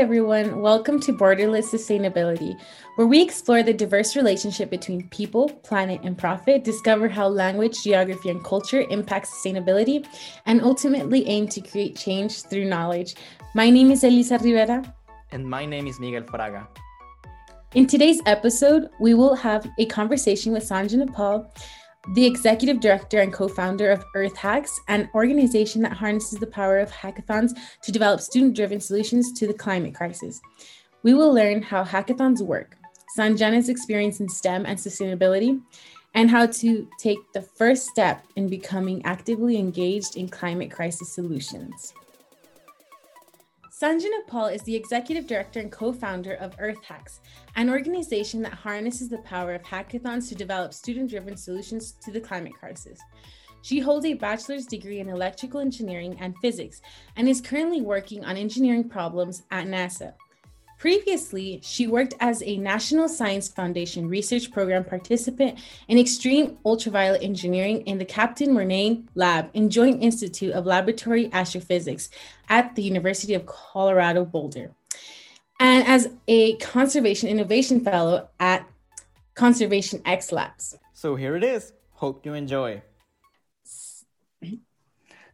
everyone. Welcome to Borderless Sustainability, where we explore the diverse relationship between people, planet, and profit, discover how language, geography, and culture impact sustainability, and ultimately aim to create change through knowledge. My name is Elisa Rivera. And my name is Miguel Fraga. In today's episode, we will have a conversation with Sanjana Paul the executive director and co founder of Earth Hacks, an organization that harnesses the power of hackathons to develop student driven solutions to the climate crisis. We will learn how hackathons work, Sanjana's experience in STEM and sustainability, and how to take the first step in becoming actively engaged in climate crisis solutions. Sanjana Paul is the executive director and co founder of Earth Hacks, an organization that harnesses the power of hackathons to develop student driven solutions to the climate crisis. She holds a bachelor's degree in electrical engineering and physics and is currently working on engineering problems at NASA. Previously, she worked as a National Science Foundation research program participant in extreme ultraviolet engineering in the Kapteyn Murnane Lab in Joint Institute of Laboratory Astrophysics at the University of Colorado Boulder, and as a Conservation Innovation Fellow at Conservation X Labs. So here it is. Hope you enjoy.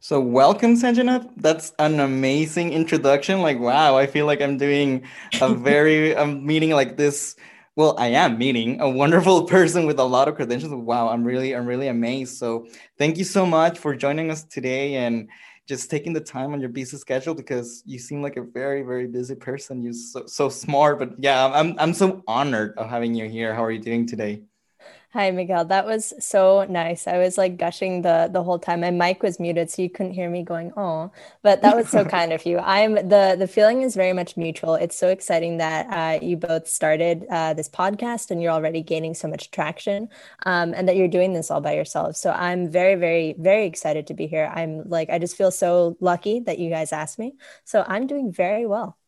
So welcome, Sanjana. That's an amazing introduction. Like, wow, I feel like I'm doing a very, I'm meeting like this. Well, I am meeting a wonderful person with a lot of credentials. Wow, I'm really, I'm really amazed. So thank you so much for joining us today and just taking the time on your busy schedule because you seem like a very, very busy person. You're so, so smart. But yeah, I'm, I'm so honored of having you here. How are you doing today? Hi, Miguel. That was so nice. I was like gushing the the whole time. My mic was muted, so you couldn't hear me going, "Oh," but that was so kind of you. I'm the the feeling is very much mutual. It's so exciting that uh, you both started uh, this podcast and you're already gaining so much traction, um, and that you're doing this all by yourselves. So I'm very, very, very excited to be here. I'm like, I just feel so lucky that you guys asked me. So I'm doing very well.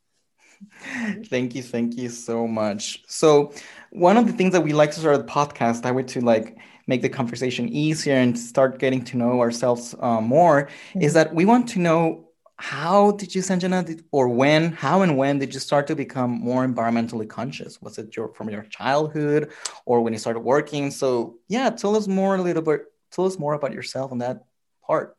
Thank you, thank you so much. So one of the things that we like to start the podcast i would to like make the conversation easier and start getting to know ourselves uh, more mm-hmm. is that we want to know how did you sanjana or when how and when did you start to become more environmentally conscious was it your from your childhood or when you started working so yeah tell us more a little bit tell us more about yourself and that part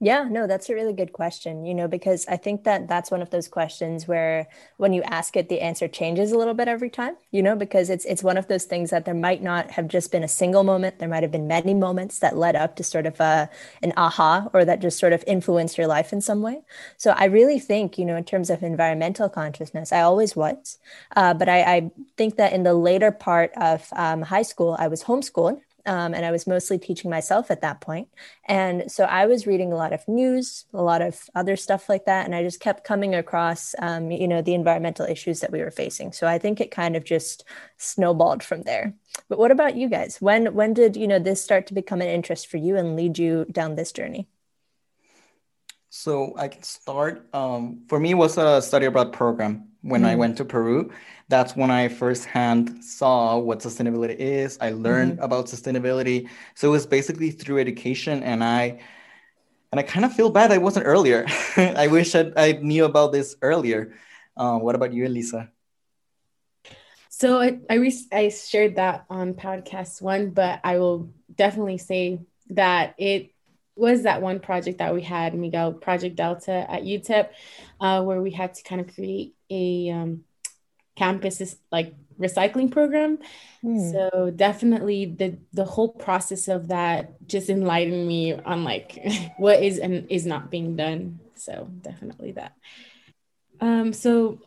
yeah, no, that's a really good question, you know, because I think that that's one of those questions where when you ask it the answer changes a little bit every time, you know, because it's it's one of those things that there might not have just been a single moment, there might have been many moments that led up to sort of a an aha or that just sort of influenced your life in some way. So I really think, you know, in terms of environmental consciousness, I always was. Uh, but I, I, think that in the later part of um, high school, I was homeschooled um, and I was mostly teaching myself at that point. And so I was reading a lot of news, a lot of other stuff like that, and I just kept coming across, um, you know, the environmental issues that we were facing. So I think it kind of just snowballed from there. But what about you guys? When when did you know this start to become an interest for you and lead you down this journey? So I can start. Um, for me, was a study abroad program when mm-hmm. I went to Peru that's when I firsthand saw what sustainability is. I learned mm-hmm. about sustainability. So it was basically through education and I and I kind of feel bad I wasn't earlier. I wish I'd, I knew about this earlier. Uh, what about you, Elisa? So I I, re- I shared that on podcast one, but I will definitely say that it was that one project that we had, Miguel Project Delta at UTEP, uh, where we had to kind of create a um, campus like recycling program. Mm. So definitely the the whole process of that just enlightened me on like what is and is not being done. So definitely that. Um, so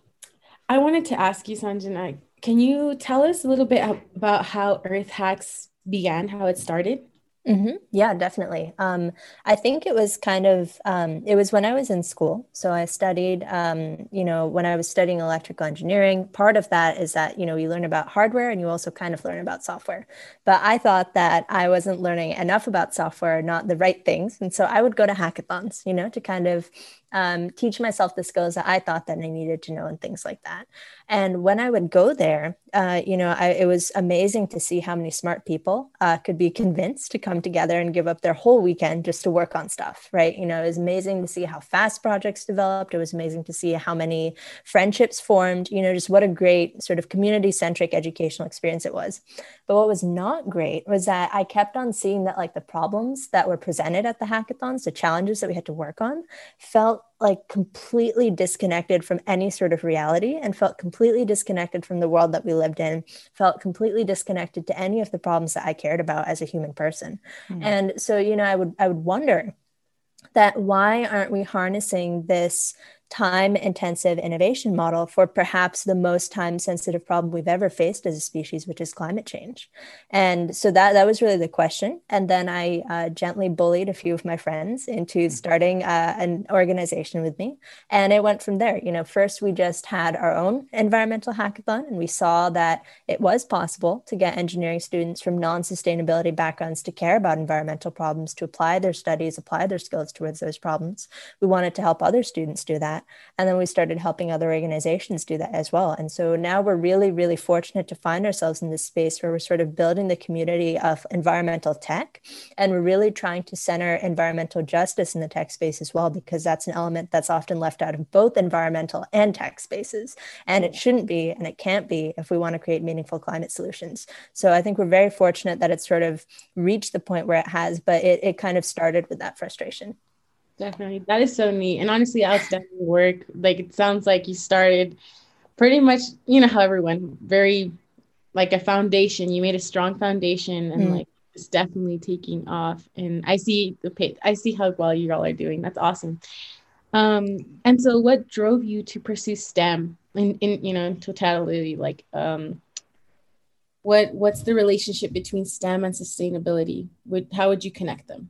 I wanted to ask you, Sanjana, can you tell us a little bit about how Earth Hacks began, how it started? Mm-hmm. Yeah, definitely. Um, I think it was kind of, um, it was when I was in school. So I studied, um, you know, when I was studying electrical engineering, part of that is that, you know, you learn about hardware and you also kind of learn about software. But I thought that I wasn't learning enough about software, not the right things. And so I would go to hackathons, you know, to kind of um, teach myself the skills that I thought that I needed to know and things like that. And when I would go there, uh, you know, I, it was amazing to see how many smart people uh, could be convinced to come together and give up their whole weekend just to work on stuff, right? You know, it was amazing to see how fast projects developed. It was amazing to see how many friendships formed, you know, just what a great sort of community centric educational experience it was. But what was not great was that I kept on seeing that like the problems that were presented at the hackathons, the challenges that we had to work on, felt like completely disconnected from any sort of reality and felt completely disconnected from the world that we lived in felt completely disconnected to any of the problems that i cared about as a human person mm-hmm. and so you know i would i would wonder that why aren't we harnessing this time intensive innovation model for perhaps the most time sensitive problem we've ever faced as a species, which is climate change. And so that, that was really the question. And then I uh, gently bullied a few of my friends into hmm. starting uh, an organization with me. And it went from there. You know, first we just had our own environmental hackathon, and we saw that it was possible to get engineering students from non sustainability backgrounds to care about environmental problems, to apply their studies, apply their skills towards those problems. We wanted to help other students do that. And then we started helping other organizations do that as well. And so now we're really, really fortunate to find ourselves in this space where we're sort of building the community of environmental tech. And we're really trying to center environmental justice in the tech space as well, because that's an element that's often left out of both environmental and tech spaces. And it shouldn't be, and it can't be if we want to create meaningful climate solutions. So I think we're very fortunate that it's sort of reached the point where it has, but it, it kind of started with that frustration. Definitely. That is so neat. And honestly, outstanding work. Like it sounds like you started pretty much, you know, how everyone very like a foundation. You made a strong foundation and mm. like it's definitely taking off. And I see the pay I see how well you all are doing. That's awesome. Um, and so what drove you to pursue STEM in, in you know, in totality, like um what what's the relationship between STEM and sustainability? Would how would you connect them?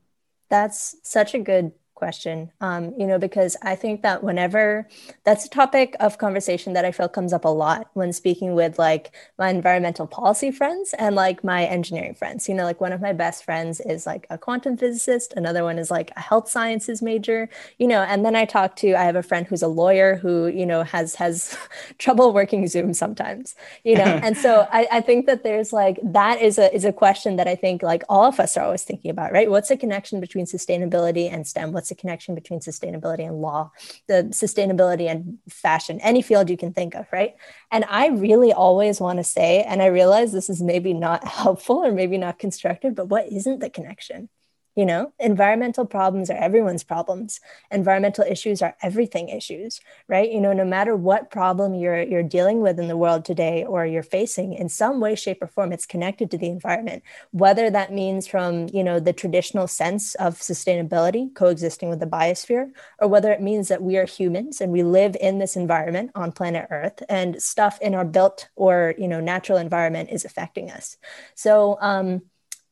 That's such a good question um, you know because i think that whenever that's a topic of conversation that i feel comes up a lot when speaking with like my environmental policy friends and like my engineering friends. You know like one of my best friends is like a quantum physicist another one is like a health sciences major you know and then i talk to i have a friend who's a lawyer who you know has has trouble working zoom sometimes you know and so I, I think that there's like that is a is a question that i think like all of us are always thinking about right? What's the connection between sustainability and stem? What's the connection between sustainability and law, the sustainability and fashion, any field you can think of, right? And I really always want to say, and I realize this is maybe not helpful or maybe not constructive, but what isn't the connection? You know, environmental problems are everyone's problems. Environmental issues are everything issues, right? You know, no matter what problem you're you're dealing with in the world today or you're facing, in some way, shape, or form, it's connected to the environment. Whether that means from you know the traditional sense of sustainability coexisting with the biosphere, or whether it means that we are humans and we live in this environment on planet Earth, and stuff in our built or you know natural environment is affecting us. So um,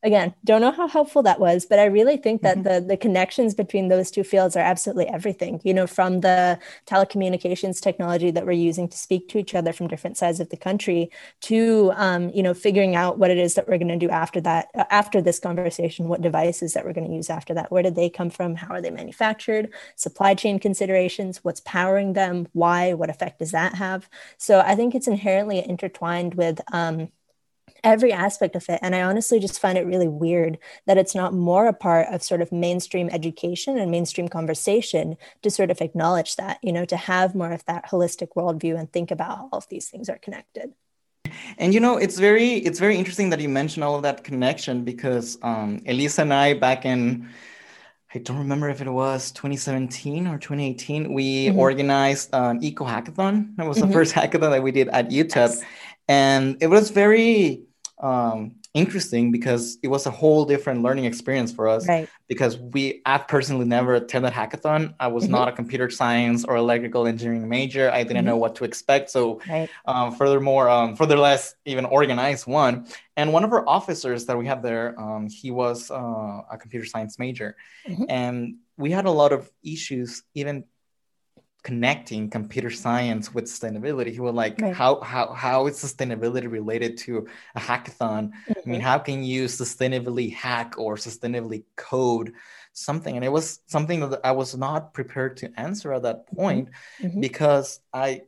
again don't know how helpful that was but i really think that mm-hmm. the the connections between those two fields are absolutely everything you know from the telecommunications technology that we're using to speak to each other from different sides of the country to um, you know figuring out what it is that we're going to do after that uh, after this conversation what devices that we're going to use after that where did they come from how are they manufactured supply chain considerations what's powering them why what effect does that have so i think it's inherently intertwined with um, every aspect of it. And I honestly just find it really weird that it's not more a part of sort of mainstream education and mainstream conversation to sort of acknowledge that, you know, to have more of that holistic worldview and think about how all of these things are connected. And you know, it's very it's very interesting that you mentioned all of that connection because um, Elisa and I back in I don't remember if it was 2017 or 2018. We mm-hmm. organized an eco hackathon. That was mm-hmm. the first hackathon that we did at UTEP, yes. and it was very um, interesting because it was a whole different learning experience for us. Right. Because we, I personally never attended hackathon. I was mm-hmm. not a computer science or electrical engineering major. I didn't mm-hmm. know what to expect. So, right. um, furthermore, um, further less even organized one. And one of our officers that we had there, um, he was uh, a computer science major, mm-hmm. and we had a lot of issues even connecting computer science with sustainability. He was like, Right. how how how is sustainability related to a hackathon? I mean, how can you sustainably hack or sustainably code something? And it was something that I was not prepared to answer at that point Mhm. because I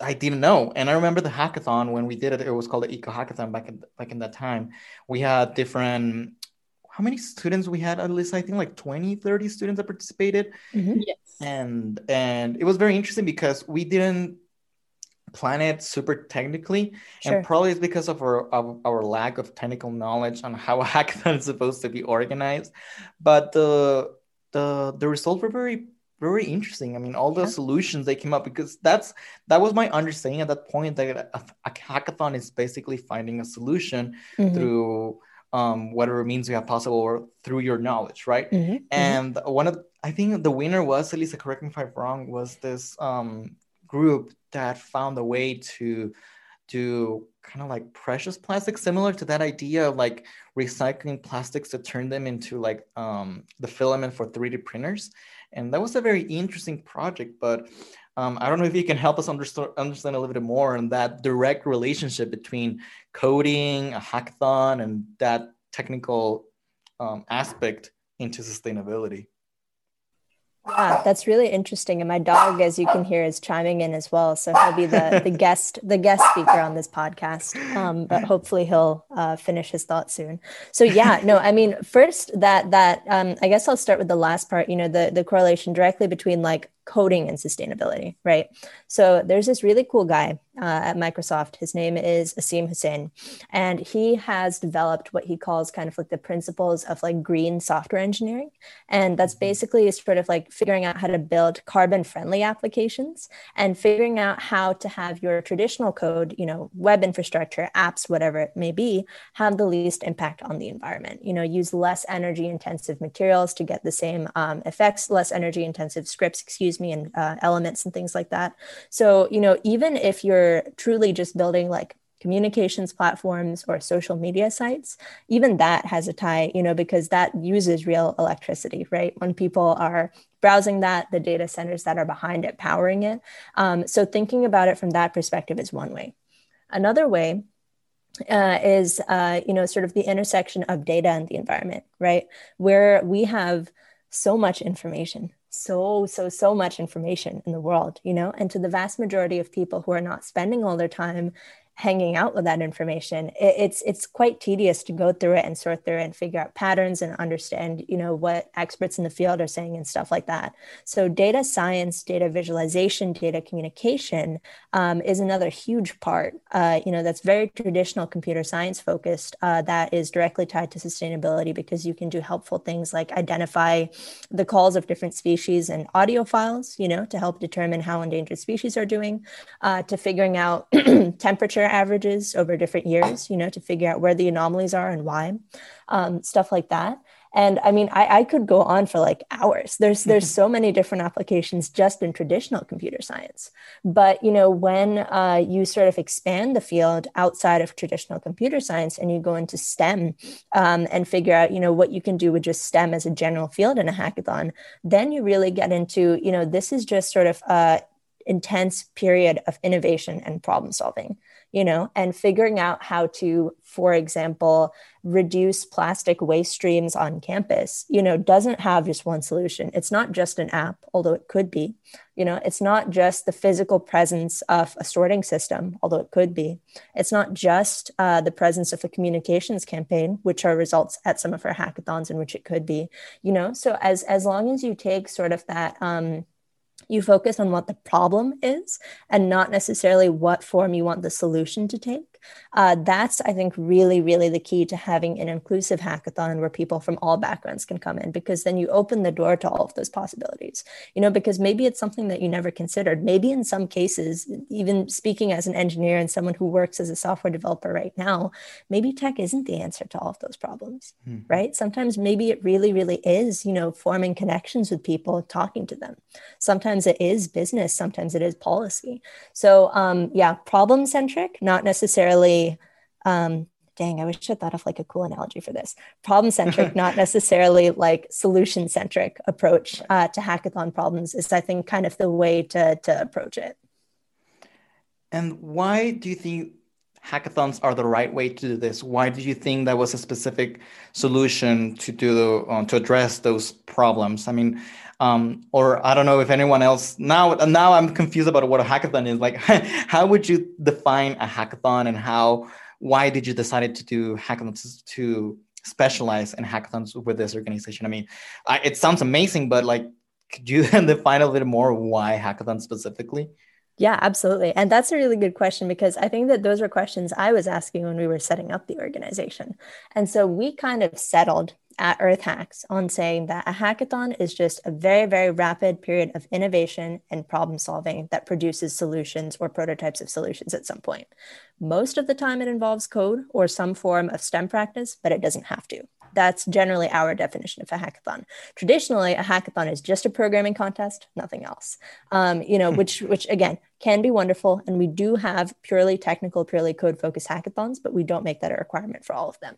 I didn't know. And I remember the hackathon when we did it, it was called the Eco Hackathon back in back in that time. We had different how many students we had at least i think like 20 30 students that participated Mhm. Yes. and and it was very interesting because we didn't plan it super technically Sure. and probably it's because of our of our lack of technical knowledge on how a hackathon is supposed to be organized but the the the results were very very interesting i mean all the Yeah. solutions they came up because that's that was my understanding at that point that a, a hackathon is basically finding a solution Mhm. through um, whatever means you have possible or through your knowledge right Mhm. Mhm. and one of i think the winner was Elisa, correct me if i'm wrong was this um, group that found a way to do kind of like precious plastic, similar to that idea of like recycling plastics to turn them into like um, the filament for 3d printers and that was a very interesting project but um, i don't know if you can help us understand, understand a little bit more on that direct relationship between coding a hackathon and that technical um, aspect into sustainability Yeah, that's really interesting. And my dog, as you can hear, is chiming in as well. So he'll be the, the guest, the guest speaker on this podcast. Um, but hopefully he'll uh, finish his thoughts soon. So yeah, no, I mean, first that that um, I guess I'll start with the last part. You know, the the correlation directly between like coding and sustainability, right? So there's this really cool guy uh, at Microsoft. His name is Asim Hussain, and he has developed what he calls kind of like the principles of like green software engineering. And that's basically sort of like figuring out how to build carbon friendly applications and figuring out how to have your traditional code, you know, web infrastructure, apps, whatever it may be, have the least impact on the environment. You know, use less energy intensive materials to get the same um, effects, less energy intensive scripts, excuse me, and uh, elements and things like that. So, you know, even if you're truly just building like communications platforms or social media sites even that has a tie you know because that uses real electricity right? When people are browsing that the data centers that are behind it powering it. Um, so thinking about it from that perspective is one way. Another way uh, is uh, you know sort of the intersection of data and the environment right? Where we have so much information so so so much information in the world you know? And to the vast majority of people who are not spending all their time hanging out with that information it, it's it's quite tedious to go through it and sort through it and figure out patterns and understand you know what experts in the field are saying and stuff like that. So data science data visualization data communication um, is another huge part uh, you know that's very traditional computer science focused uh, that is directly tied to sustainability because you can do helpful things like identify the calls of different species and audio files you know to help determine how endangered species are doing uh, to figuring out temperature averages over different years, you know, to figure out where the anomalies are and why, um, stuff like that. And I mean, I, I could go on for like hours. There's there's so many different applications just in traditional computer science. But you know, when uh, you sort of expand the field outside of traditional computer science and you go into STEM um, and figure out, you know, what you can do with just STEM as a general field in a hackathon, then you really get into, you know, this is just sort of a intense period of innovation and problem solving you know, and figuring out how to, for example, reduce plastic waste streams on campus, you know, doesn't have just one solution. It's not just an app, although it could be. You know, it's not just the physical presence of a sorting system, although it could be. It's not just uh, the presence of a communications campaign, which are results at some of our hackathons, in which it could be. You know, so as as long as you take sort of that. Um, you focus on what the problem is and not necessarily what form you want the solution to take. Uh, that's, I think, really, really the key to having an inclusive hackathon where people from all backgrounds can come in, because then you open the door to all of those possibilities. You know, because maybe it's something that you never considered. Maybe in some cases, even speaking as an engineer and someone who works as a software developer right now, maybe tech isn't the answer to all of those problems, mm-hmm. right? Sometimes maybe it really, really is, you know, forming connections with people, talking to them. Sometimes it is business, sometimes it is policy. So, um, yeah, problem centric, not necessarily um, dang, I wish I thought of like a cool analogy for this. Problem centric, not necessarily like solution centric approach uh, to hackathon problems is, I think, kind of the way to, to approach it. And why do you think hackathons are the right way to do this? Why do you think that was a specific solution to do uh, to address those problems? I mean, um, or I don't know if anyone else now. Now I'm confused about what a hackathon is. Like, how would you define a hackathon, and how? Why did you decide to do hackathons to specialize in hackathons with this organization? I mean, I, it sounds amazing, but like, could you define a little more why hackathon specifically? Yeah, absolutely. And that's a really good question because I think that those were questions I was asking when we were setting up the organization. And so we kind of settled at Earth Hacks on saying that a hackathon is just a very, very rapid period of innovation and problem solving that produces solutions or prototypes of solutions at some point. Most of the time, it involves code or some form of STEM practice, but it doesn't have to. That's generally our definition of a hackathon. Traditionally, a hackathon is just a programming contest, nothing else. Um, you know, hmm. which which again can be wonderful, and we do have purely technical, purely code focused hackathons, but we don't make that a requirement for all of them.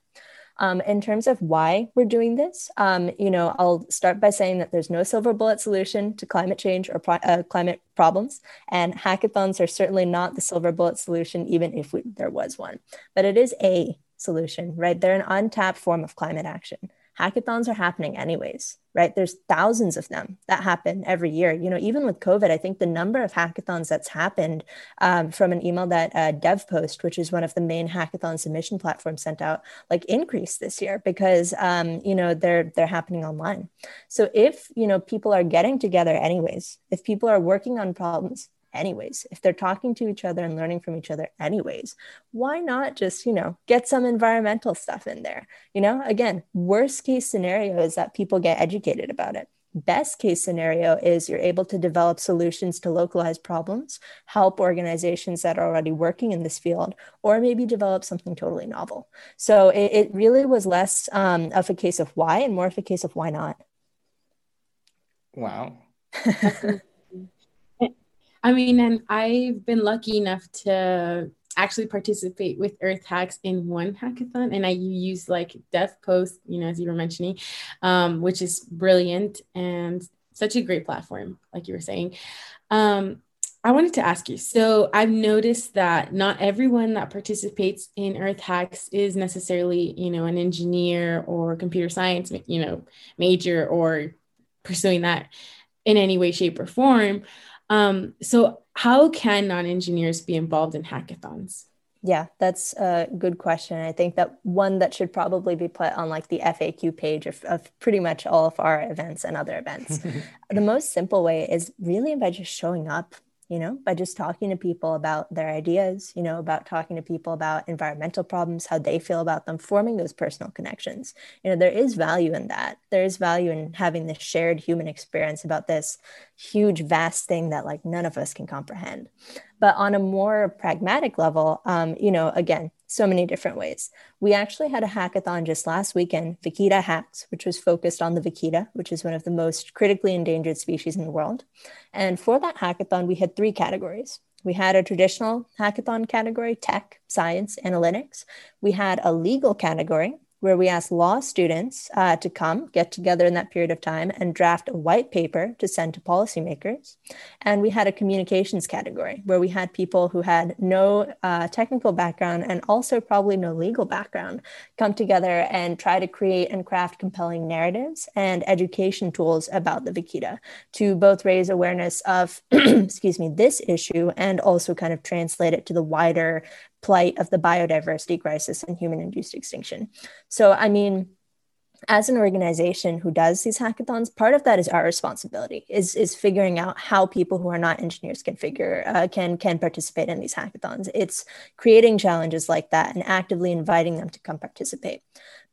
Um, in terms of why we're doing this, um, you know, I'll start by saying that there's no silver bullet solution to climate change or pro- uh, climate problems, and hackathons are certainly not the silver bullet solution, even if we, there was one. But it is a solution, right? They're an untapped form of climate action. Hackathons are happening anyways, right? There's thousands of them that happen every year. You know, even with COVID, I think the number of hackathons that's happened um, from an email that uh, DevPost, which is one of the main hackathon submission platforms, sent out, like increased this year because um, you know they're they're happening online. So if you know people are getting together anyways, if people are working on problems, anyways if they're talking to each other and learning from each other anyways why not just you know get some environmental stuff in there? You know again worst case scenario is that people get educated about it. Best case scenario is you're able to develop solutions to localized problems help organizations that are already working in this field or maybe develop something totally novel. So it, it really was less um, of a case of why and more of a case of why not. Wow I mean, and I've been lucky enough to actually participate with Earth Hacks in one hackathon, and I use like DevPost, you know, as you were mentioning, um, which is brilliant and such a great platform, like you were saying. Um, I wanted to ask you. So I've noticed that not everyone that participates in Earth Hacks is necessarily, you know, an engineer or computer science, you know, major or pursuing that in any way, shape, or form. Um, so, how can non engineers be involved in hackathons? Yeah, that's a good question. I think that one that should probably be put on like the FAQ page of, of pretty much all of our events and other events. the most simple way is really by just showing up you know, by just talking to people about their ideas, you know, about talking to people about environmental problems, how they feel about them, forming those personal connections. You know, there is value in that. There is value in having this shared human experience about this huge, vast thing that like none of us can comprehend. But on a more pragmatic level, um, you know, again, so many different ways. We actually had a hackathon just last weekend, Vaquita Hacks, which was focused on the vaquita, which is one of the most critically endangered species in the world. And for that hackathon, we had three categories. We had a traditional hackathon category, tech, science, analytics. We had a legal category, where we asked law students uh, to come, get together in that period of time, and draft a white paper to send to policymakers. And we had a communications category where we had people who had no uh, technical background and also probably no legal background come together and try to create and craft compelling narratives and education tools about the vaquita to both raise awareness of, excuse me, this issue and also kind of translate it to the wider plight of the biodiversity crisis and human induced extinction. So, I mean, as an organization who does these hackathons, part of that is our responsibility is is figuring out how people who are not engineers can figure uh, can can participate in these hackathons. It's creating challenges like that and actively inviting them to come participate.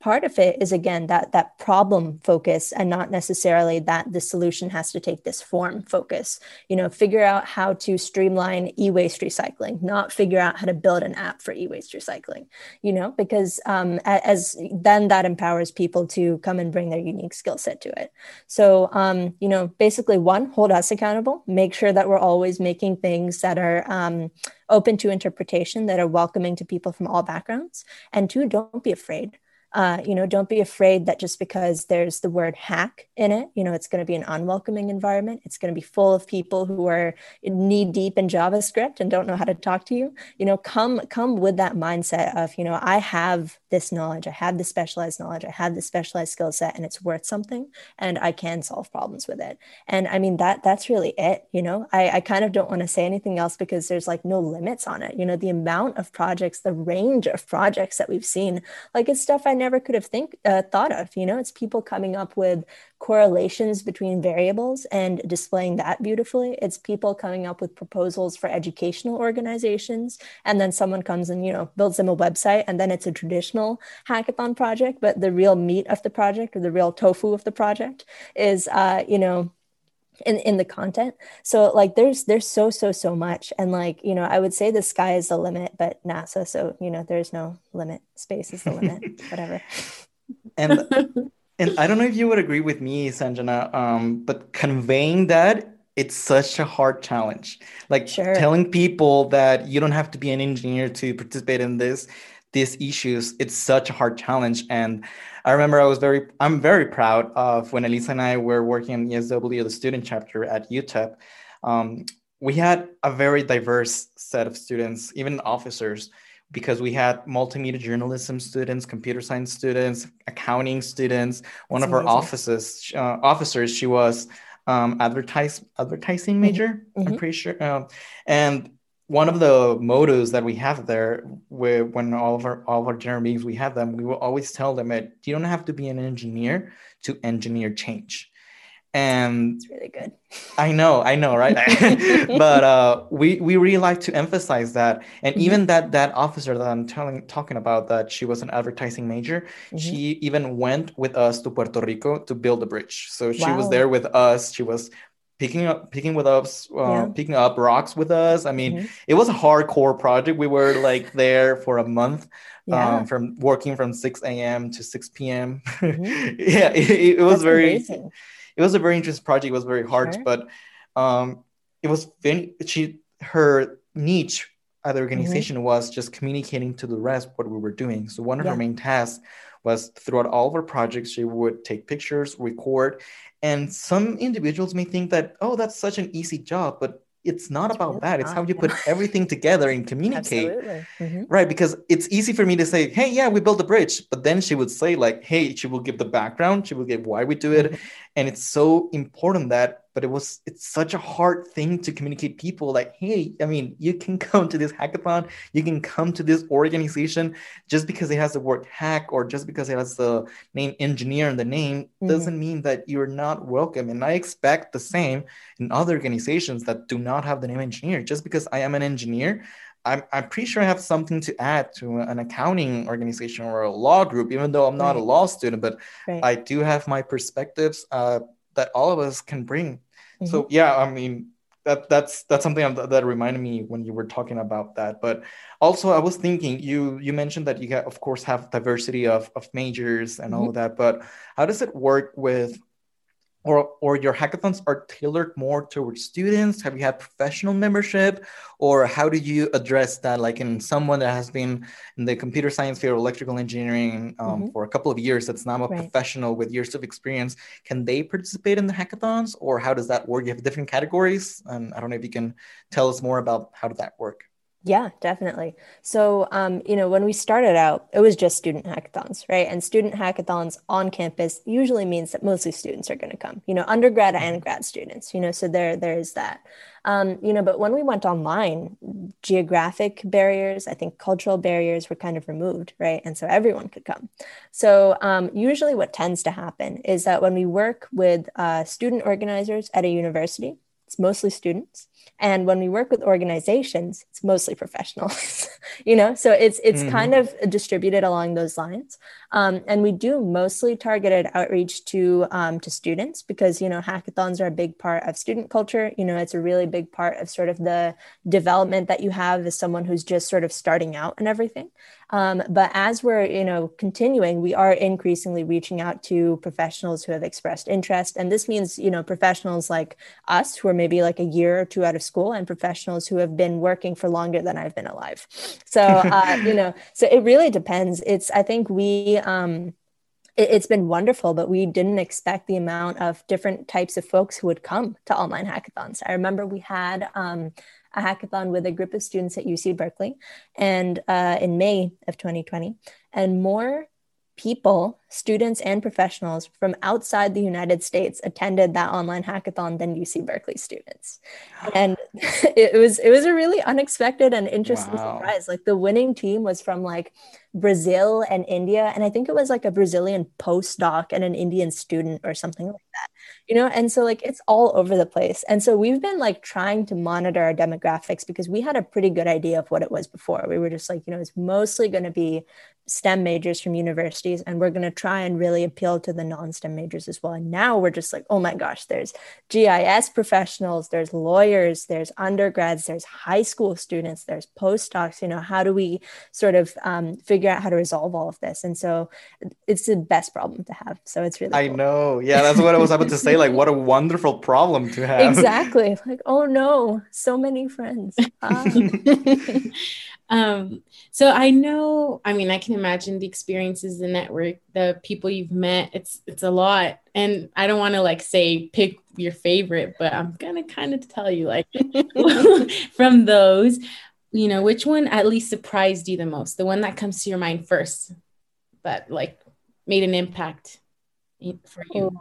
Part of it is again that that problem focus and not necessarily that the solution has to take this form focus. You know figure out how to streamline e-waste recycling not figure out how to build an app for e-waste recycling you know because um, as then that empowers people to come and bring their unique skill set to it. So um, you know basically one hold us accountable. Make sure that we're always making things that are um, open to interpretation that are welcoming to people from all backgrounds. And two don't be afraid uh, you know, don't be afraid that just because there's the word hack in it, you know, it's going to be an unwelcoming environment. It's going to be full of people who are knee deep in JavaScript and don't know how to talk to you. You know, come come with that mindset of, you know, I have this knowledge, I have this specialized knowledge, I have this specialized skill set, and it's worth something, and I can solve problems with it. And I mean that that's really it. You know, I, I kind of don't want to say anything else because there's like no limits on it. You know, the amount of projects, the range of projects that we've seen, like it's stuff I never could have think uh, thought of you know? It's people coming up with correlations between variables and displaying that beautifully. It's people coming up with proposals for educational organizations and then someone comes and you know builds them a website and then it's a traditional hackathon project. But the real meat of the project or the real tofu of the project is uh, you know in in the content. So like there's there's so so so much. And like you know i would say the sky is the limit but nasa so you know there's no limit. Space is the limit. Whatever. And and i don't know if you would agree with me sanjana um but conveying that it's such a hard challenge. Like sure. telling people that you don't have to be an engineer to participate in this these issues it's such a hard challenge. And I remember I was very, I'm very proud of when Elisa and I were working in ESW, the student chapter at UTEP. Um, we had a very diverse set of students, even officers, because we had multimedia journalism students, computer science students, accounting students. One That's of amazing. our offices, uh, officers, she was um, advertise, advertising mm-hmm. major, mm-hmm. I'm pretty sure. Um, and one of the mottos that we have there where when all of our all of our general meetings we have them we will always tell them that you don't have to be an engineer to engineer change and it's really good i know i know right but uh, we we really like to emphasize that and mm-hmm. even that that officer that i'm telling talking about that she was an advertising major mm-hmm. she even went with us to puerto rico to build a bridge so she wow. was there with us she was picking up picking with us uh, yeah. picking up rocks with us i mean mm-hmm. it was a hardcore project we were like there for a month yeah. um, from working from 6 a.m to 6 p.m mm-hmm. yeah it, it was That's very amazing. it was a very interesting project it was very hard sure. but um it was very she her niche at the mm-hmm. organization mm-hmm. was just communicating to the rest what we were doing so one of yeah. her main tasks was throughout all of our projects she would take pictures record and some individuals may think that, oh, that's such an easy job, but it's not about that. It's how you put everything together and communicate. Mm-hmm. Right. Because it's easy for me to say, hey, yeah, we built a bridge. But then she would say, like, hey, she will give the background, she will give why we do it. Mm-hmm. And it's so important that but it was it's such a hard thing to communicate people like hey i mean you can come to this hackathon you can come to this organization just because it has the word hack or just because it has the name engineer in the name mm-hmm. doesn't mean that you're not welcome and i expect the same in other organizations that do not have the name engineer just because i am an engineer I'm, I'm pretty sure I have something to add to an accounting organization or a law group, even though I'm not right. a law student, but right. I do have my perspectives. Uh, that all of us can bring. Mm-hmm. So yeah, I mean that that's that's something that reminded me when you were talking about that. But also, I was thinking you you mentioned that you of course have diversity of of majors and mm-hmm. all of that. But how does it work with or or your hackathons are tailored more towards students? Have you had professional membership? Or how do you address that? Like in someone that has been in the computer science field electrical engineering um, mm-hmm. for a couple of years that's now a right. professional with years of experience can they participate in the hackathons? Or how does that work? You have different categories and i don't know if you can tell us more about how does that work yeah, definitely. So, um, you know, when we started out, it was just student hackathons, right? And student hackathons on campus usually means that mostly students are going to come, you know, undergrad and mm-hmm. grad students, you know, so there, there's that. Um, you know, but when we went online, geographic barriers, I think cultural barriers were kind of removed, right? And so everyone could come. So um, usually what tends to happen is that when we work with uh, student organizers at a university, it's mostly students and when we work with organizations it's mostly professionals you know? So it's it's mm-hmm. kind of distributed along those lines. Um, and we do mostly targeted outreach to um, to students because you know hackathons are a big part of student culture. You know it's a really big part of sort of the development that you have as someone who's just sort of starting out and everything. Um, but as we're, you know, continuing, we are increasingly reaching out to professionals who have expressed interest, and this means, you know, professionals like us who are maybe like a year or two out of school, and professionals who have been working for longer than I've been alive. So, uh, you know, so it really depends. It's, I think we. Um, it's been wonderful, but we didn't expect the amount of different types of folks who would come to online hackathons. I remember we had um, a hackathon with a group of students at UC Berkeley, and uh, in May of 2020, and more people, students and professionals from outside the United States attended that online hackathon than UC Berkeley students. And it was it was a really unexpected and interesting wow. surprise. Like the winning team was from like Brazil and India and I think it was like a Brazilian postdoc and an Indian student or something like that you know and so like it's all over the place and so we've been like trying to monitor our demographics because we had a pretty good idea of what it was before we were just like you know it's mostly going to be STEM majors from universities, and we're going to try and really appeal to the non STEM majors as well. And now we're just like, oh my gosh, there's GIS professionals, there's lawyers, there's undergrads, there's high school students, there's postdocs. You know, how do we sort of um, figure out how to resolve all of this? And so it's the best problem to have. So it's really, I know. Yeah, that's what I was about to say. Like, what a wonderful problem to have. Exactly. Like, oh no, so many friends. Ah. Um, so I know, I mean, I can imagine the experiences, the network, the people you've met. It's it's a lot, and I don't want to like say pick your favorite, but I'm gonna kind of tell you like from those, you know, which one at least surprised you the most, the one that comes to your mind first, that like made an impact for you.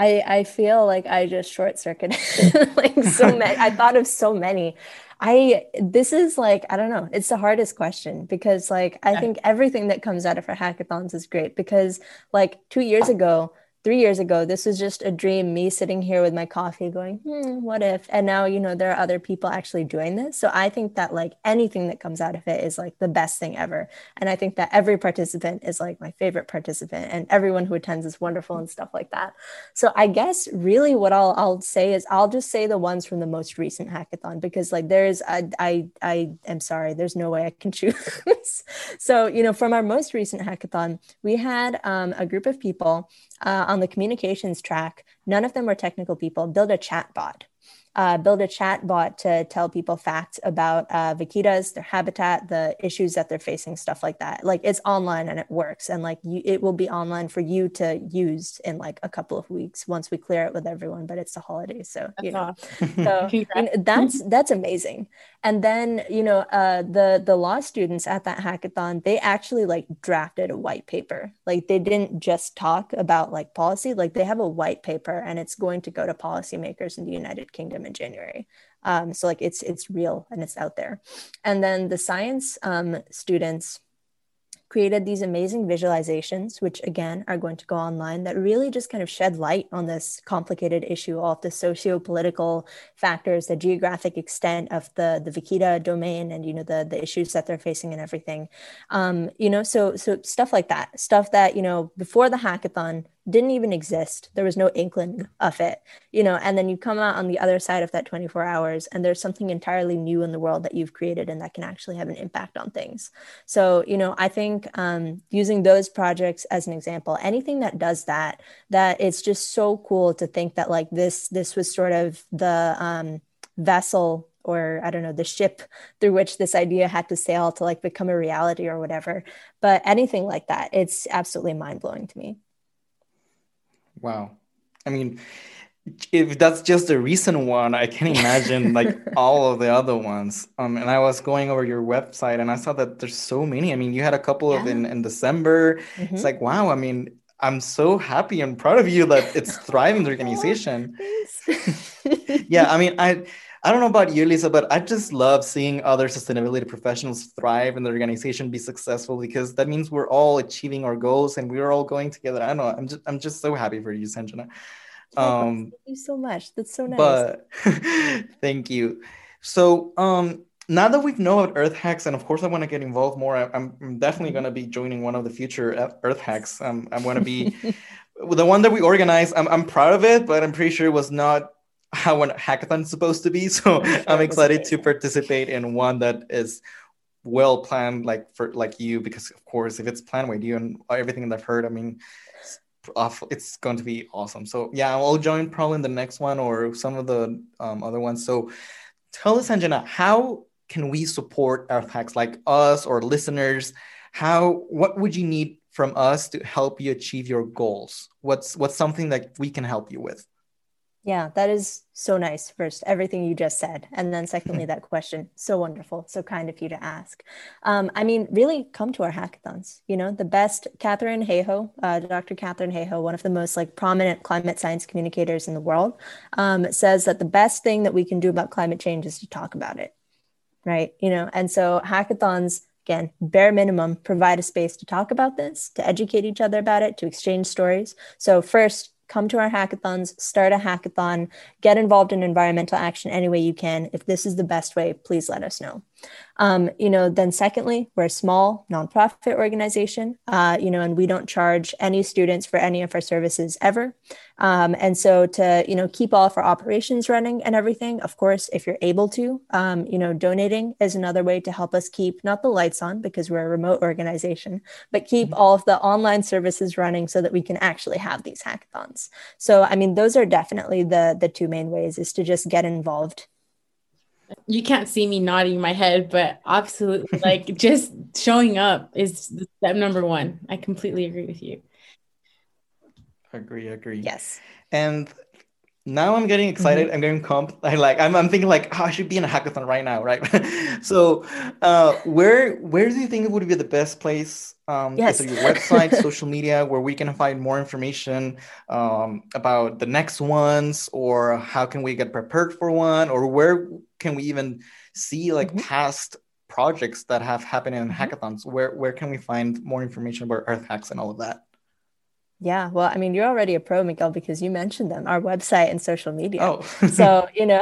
I I feel like I just short circuited like so many. I thought of so many. I this is like I don't know. It's the hardest question because like I think everything that comes out of our hackathons is great because like 2 years ago three years ago, this was just a dream, me sitting here with my coffee going, hmm, what if? And now, you know, there are other people actually doing this. So I think that like anything that comes out of it is like the best thing ever. And I think that every participant is like my favorite participant and everyone who attends is wonderful and stuff like that. So I guess really what I'll, I'll say is I'll just say the ones from the most recent hackathon because like there's, I, I, I am sorry, there's no way I can choose. so, you know, from our most recent hackathon, we had um, a group of people uh, on the communications track, none of them were technical people, build a chat bot uh, build a chat bot to tell people facts about uh, vaquitas, their habitat, the issues that they're facing, stuff like that. Like it's online and it works, and like you, it will be online for you to use in like a couple of weeks once we clear it with everyone. But it's the holidays, so that's you know, awesome. so you know, that's that's amazing. And then you know uh, the the law students at that hackathon, they actually like drafted a white paper. Like they didn't just talk about like policy, like they have a white paper, and it's going to go to policymakers in the United Kingdom in January. Um, so like it's it's real and it's out there. And then the science um, students created these amazing visualizations, which again are going to go online, that really just kind of shed light on this complicated issue of the socio-political factors, the geographic extent of the the Vaquita domain, and you know the the issues that they're facing and everything. Um, you know, so so stuff like that, stuff that you know before the hackathon didn't even exist. There was no inkling of it, you know, and then you come out on the other side of that 24 hours and there's something entirely new in the world that you've created and that can actually have an impact on things. So, you know, I think um, using those projects as an example, anything that does that, that it's just so cool to think that like this, this was sort of the um, vessel or I don't know, the ship through which this idea had to sail to like become a reality or whatever. But anything like that, it's absolutely mind blowing to me. Wow. I mean, if that's just a recent one, I can imagine like all of the other ones. Um, and I was going over your website and I saw that there's so many. I mean, you had a couple yeah. of in, in December. Mm-hmm. It's like, wow, I mean, I'm so happy and proud of you that it's thriving the organization. yeah, I mean, I I don't know about you, Lisa, but I just love seeing other sustainability professionals thrive and the organization be successful because that means we're all achieving our goals and we're all going together. I don't know. I'm just I'm just so happy for you, Sanjana. Um, thank you so much. That's so nice. But thank you. So um, now that we've know about Earth Hacks, and of course I want to get involved more, I, am definitely going to be joining one of the future Earth Hacks. Um, I'm going to be the one that we organized. I'm, I'm proud of it, but I'm pretty sure it was not how a hackathon is supposed to be. So I'm excited to participate in one that is well planned, like for like you, because of course, if it's planned with you and everything that I've heard, I mean, it's, it's going to be awesome. So yeah, I'll join probably in the next one or some of the um, other ones. So tell us, Sanjana, how can we support Earth Hacks like us or listeners? How what would you need from us to help you achieve your goals? What's what's something that we can help you with? Yeah, that is so nice. First, everything you just said. And then, secondly, that question. So wonderful. So kind of you to ask. Um, I mean, really come to our hackathons. You know, the best, Katharine Hayhoe, uh, Dr. Katharine Hayhoe, one of the most like prominent climate science communicators in the world, um, says that the best thing that we can do about climate change is to talk about it. Right. You know, and so hackathons again, bare minimum, provide a space to talk about this, to educate each other about it, to exchange stories. So, first, come to our hackathons, start a hackathon, get involved in environmental action any way you can. If this is the best way, please let us know. Um, you know, then secondly, we're a small nonprofit organization, uh, you know, and we don't charge any students for any of our services ever. Um, and so to, you know, keep all of our operations running and everything, of course, if you're able to, um, you know, donating is another way to help us keep not the lights on because we're a remote organization, but keep mm-hmm. all of the online services running so that we can actually have these hackathons. So, I mean, those are definitely the, the two main ways is to just get involved you can't see me nodding my head, but absolutely, like just showing up is step number one. I completely agree with you. Agree, agree. Yes. And now I'm getting excited. Mm-hmm. I'm getting comp. I like. I'm, I'm thinking like, oh, I should be in a hackathon right now, right? so, uh, where where do you think it would be the best place? Um, yes. your website, social media, where we can find more information um, about the next ones, or how can we get prepared for one, or where can we even see like mm-hmm. past projects that have happened in mm-hmm. hackathons? Where where can we find more information about Earth Hacks and all of that? Yeah, well, I mean, you're already a pro, Miguel, because you mentioned them, our website and social media. Oh. so, you know,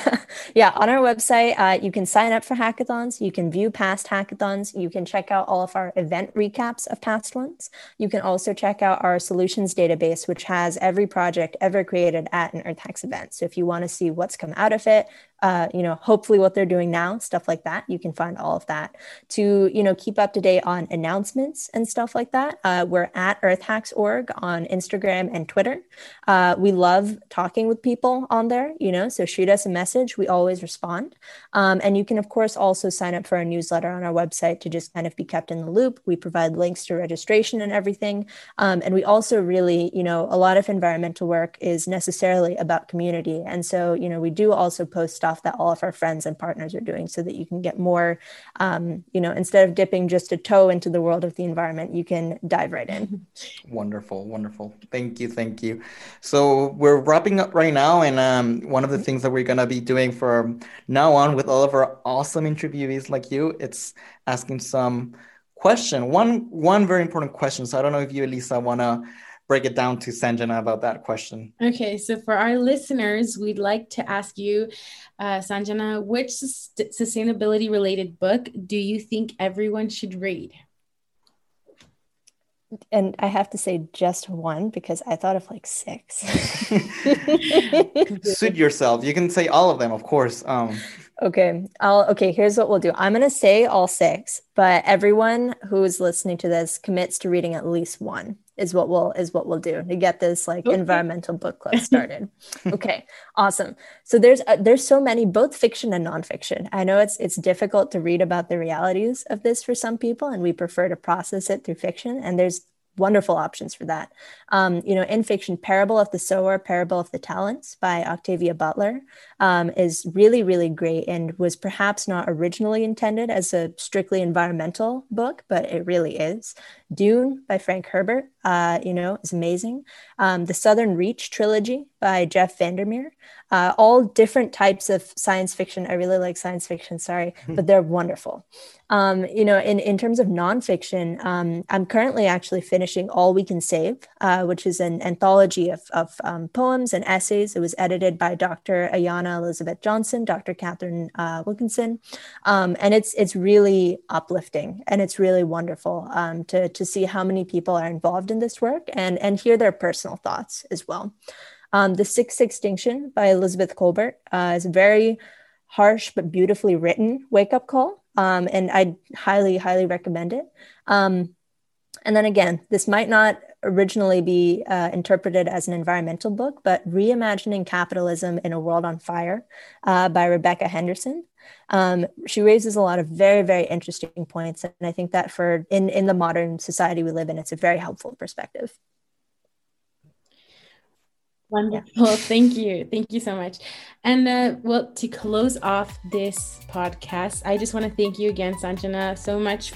yeah, on our website, uh, you can sign up for hackathons. You can view past hackathons. You can check out all of our event recaps of past ones. You can also check out our solutions database, which has every project ever created at an Earth Hacks event. So if you want to see what's come out of it, uh, you know, hopefully what they're doing now, stuff like that. You can find all of that to, you know, keep up to date on announcements and stuff like that. Uh, we're at earthhacks.org on Instagram and Twitter. Uh, we love talking with people on there, you know, so shoot us a message. We always respond. Um, and you can, of course, also sign up for our newsletter on our website to just kind of be kept in the loop. We provide links to registration and everything. Um, and we also really, you know, a lot of environmental work is necessarily about community. And so, you know, we do also post stuff that all of our friends and partners are doing so that you can get more um, you know instead of dipping just a toe into the world of the environment you can dive right in. Wonderful wonderful. Thank you thank you. So we're wrapping up right now and um, one of the things that we're going to be doing from now on with all of our awesome interviewees like you it's asking some question one one very important question. So i don't know if you elisa want to break it down to Sanjana about that question. Okay, so for our listeners, we'd like to ask you, uh, Sanjana, which sustainability related book do you think everyone should read? And I have to say just one because I thought of like six. Suit yourself. You can say all of them, of course. Um, Okay. I'll okay, here's what we'll do. I'm going to say all six, but everyone who's listening to this commits to reading at least one is what we'll is what we'll do to get this like okay. environmental book club started. okay. Awesome. So there's uh, there's so many both fiction and nonfiction. I know it's it's difficult to read about the realities of this for some people and we prefer to process it through fiction and there's wonderful options for that. Um, you know, in fiction, Parable of the Sower, Parable of the Talents by Octavia Butler um, is really, really great and was perhaps not originally intended as a strictly environmental book, but it really is. Dune by Frank Herbert, uh, you know, is amazing. Um, the Southern Reach trilogy by Jeff Vandermeer uh, all different types of science fiction. I really like science fiction, sorry, but they're wonderful. Um, you know, in, in terms of nonfiction, um, I'm currently actually finishing All We Can Save, uh, which is an anthology of, of um, poems and essays. It was edited by Dr. Ayana Elizabeth Johnson, Dr. Katharine uh, Wilkinson, um, and it's it's really uplifting and it's really wonderful um, to to see how many people are involved in this work and and hear their personal thoughts as well. Um, the Sixth Extinction by Elizabeth Kolbert uh, is a very harsh but beautifully written wake up call. Um, and I highly, highly recommend it. Um, and then again, this might not originally be uh, interpreted as an environmental book, but Reimagining Capitalism in a World on Fire uh, by Rebecca Henderson. Um, she raises a lot of very, very interesting points. And I think that for in, in the modern society we live in, it's a very helpful perspective. Wonderful. Yeah. Thank you. Thank you so much. And uh, well, to close off this podcast, I just want to thank you again, Sanjana, so much.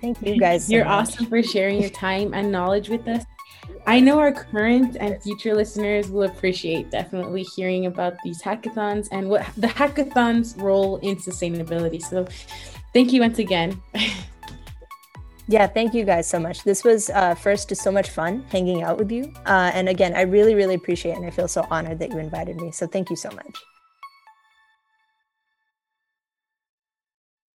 Thank you guys. So You're much. awesome for sharing your time and knowledge with us. I know our current and future listeners will appreciate definitely hearing about these hackathons and what the hackathon's role in sustainability. So, thank you once again. Yeah, thank you guys so much. This was uh, first just so much fun hanging out with you. Uh, and again, I really, really appreciate it. And I feel so honored that you invited me. So thank you so much.